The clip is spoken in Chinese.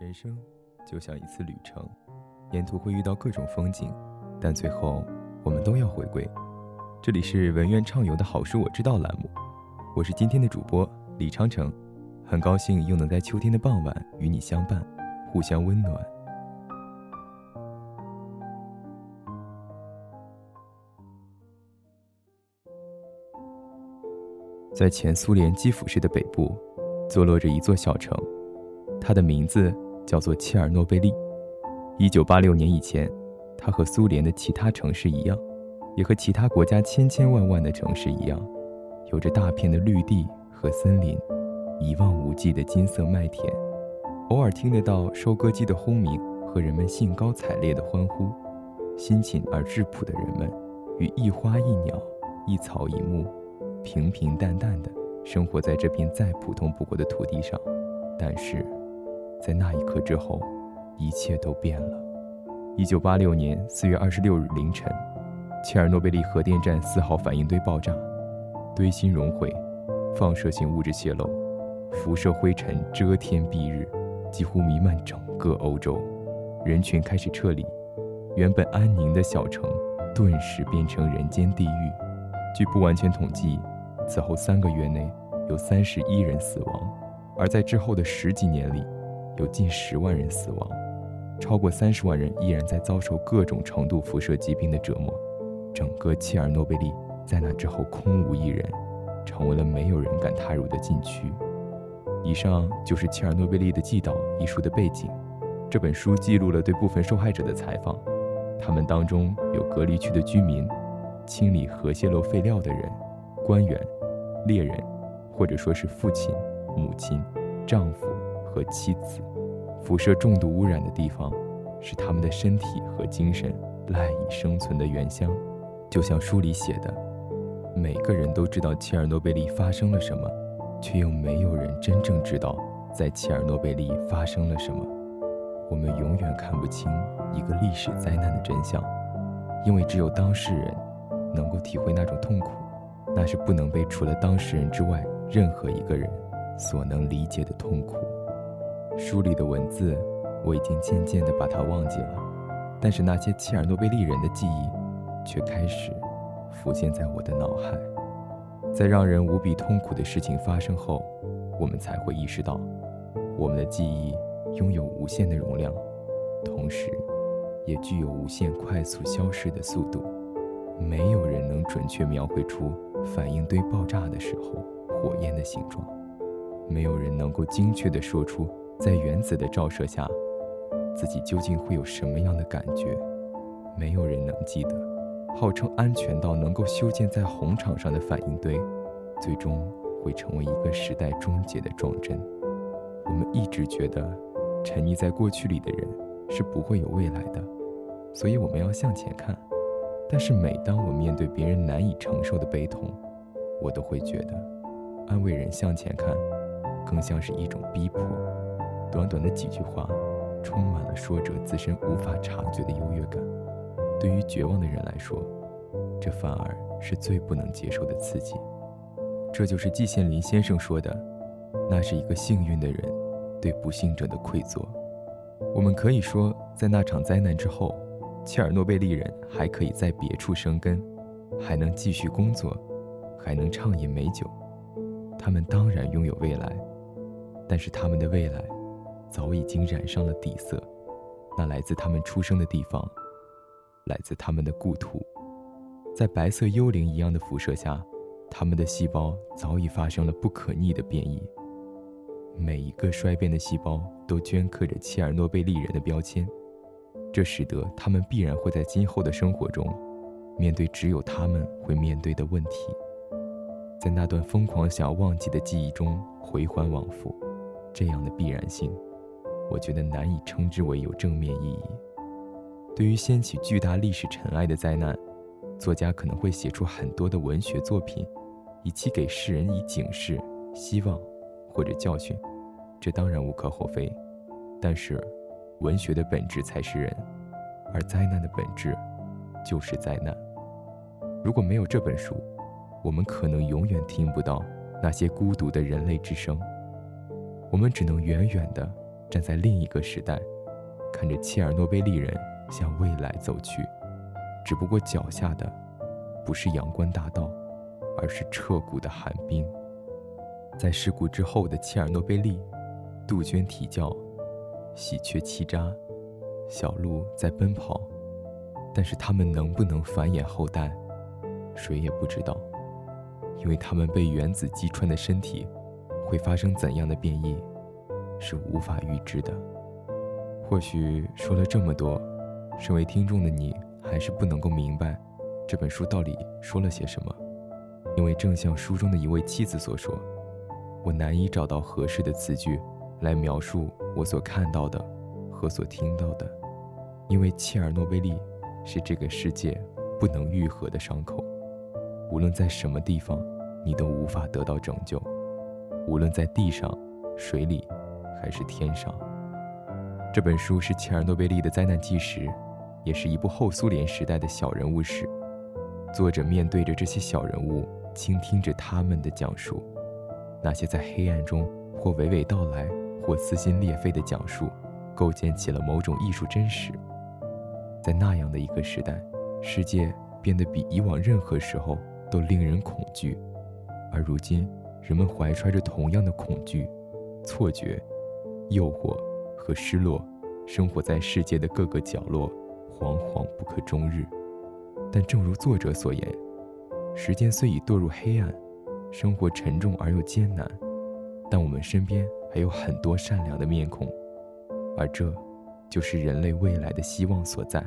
人生就像一次旅程，沿途会遇到各种风景，但最后我们都要回归。这里是文苑畅游的好书我知道栏目，我是今天的主播李昌成，很高兴又能在秋天的傍晚与你相伴，互相温暖。在前苏联基辅市的北部，坐落着一座小城，它的名字。叫做切尔诺贝利。一九八六年以前，它和苏联的其他城市一样，也和其他国家千千万万的城市一样，有着大片的绿地和森林，一望无际的金色麦田，偶尔听得到收割机的轰鸣和人们兴高采烈的欢呼。辛勤而质朴的人们，与一花一鸟、一草一木，平平淡淡的生活在这片再普通不过的土地上。但是。在那一刻之后，一切都变了。一九八六年四月二十六日凌晨，切尔诺贝利核电站四号反应堆爆炸，堆芯熔毁，放射性物质泄漏，辐射灰尘遮天蔽日，几乎弥漫整个欧洲。人群开始撤离，原本安宁的小城顿时变成人间地狱。据不完全统计，此后三个月内有三十一人死亡，而在之后的十几年里。有近十万人死亡，超过三十万人依然在遭受各种程度辐射疾病的折磨。整个切尔诺贝利在那之后空无一人，成为了没有人敢踏入的禁区。以上就是《切尔诺贝利的祭祷》一书的背景。这本书记录了对部分受害者的采访，他们当中有隔离区的居民、清理核泄漏废料的人、官员、猎人，或者说是父亲、母亲、丈夫。和妻子，辐射重度污染的地方，是他们的身体和精神赖以生存的原乡。就像书里写的，每个人都知道切尔诺贝利发生了什么，却又没有人真正知道在切尔诺贝利发生了什么。我们永远看不清一个历史灾难的真相，因为只有当事人能够体会那种痛苦，那是不能被除了当事人之外任何一个人所能理解的痛苦。书里的文字，我已经渐渐地把它忘记了，但是那些切尔诺贝利人的记忆，却开始浮现在我的脑海。在让人无比痛苦的事情发生后，我们才会意识到，我们的记忆拥有无限的容量，同时，也具有无限快速消逝的速度。没有人能准确描绘出反应堆爆炸的时候火焰的形状，没有人能够精确地说出。在原子的照射下，自己究竟会有什么样的感觉？没有人能记得。号称安全到能够修建在红场上的反应堆，最终会成为一个时代终结的撞针。我们一直觉得，沉溺在过去里的人是不会有未来的，所以我们要向前看。但是每当我面对别人难以承受的悲痛，我都会觉得，安慰人向前看，更像是一种逼迫。短短的几句话，充满了说者自身无法察觉的优越感。对于绝望的人来说，这反而是最不能接受的刺激。这就是季羡林先生说的：“那是一个幸运的人对不幸者的愧疚。”我们可以说，在那场灾难之后，切尔诺贝利人还可以在别处生根，还能继续工作，还能畅饮美酒。他们当然拥有未来，但是他们的未来。早已经染上了底色，那来自他们出生的地方，来自他们的故土，在白色幽灵一样的辐射下，他们的细胞早已发生了不可逆的变异。每一个衰变的细胞都镌刻着切尔诺贝利人的标签，这使得他们必然会在今后的生活中，面对只有他们会面对的问题，在那段疯狂想要忘记的记忆中回环往复，这样的必然性。我觉得难以称之为有正面意义。对于掀起巨大历史尘埃的灾难，作家可能会写出很多的文学作品，以期给世人以警示、希望或者教训，这当然无可厚非。但是，文学的本质才是人，而灾难的本质就是灾难。如果没有这本书，我们可能永远听不到那些孤独的人类之声，我们只能远远的。站在另一个时代，看着切尔诺贝利人向未来走去，只不过脚下的不是阳关大道，而是彻骨的寒冰。在事故之后的切尔诺贝利，杜鹃啼叫，喜鹊栖扎，小鹿在奔跑，但是它们能不能繁衍后代，谁也不知道，因为它们被原子击穿的身体会发生怎样的变异，是无法预知的。或许说了这么多，身为听众的你还是不能够明白这本书到底说了些什么，因为正像书中的一位妻子所说。我难以找到合适的词句来描述我所看到的和所听到的，因为切尔诺贝利是这个世界不能愈合的伤口，无论在什么地方，你都无法得到拯救，无论在地上、水里，还是天上。这本书是切尔诺贝利的灾难纪实，也是一部后苏联时代的小人物史。作者面对着这些小人物，倾听着他们的讲述。那些在黑暗中或娓娓道来，或撕心裂肺的讲述，构建起了某种艺术真实。在那样的一个时代，世界变得比以往任何时候都令人恐惧，而如今，人们怀揣着同样的恐惧、错觉、诱惑和失落，生活在世界的各个角落，惶惶不可终日。但正如作者所言，时间虽已堕入黑暗。生活沉重而又艰难，但我们身边还有很多善良的面孔，而这，就是人类未来的希望所在。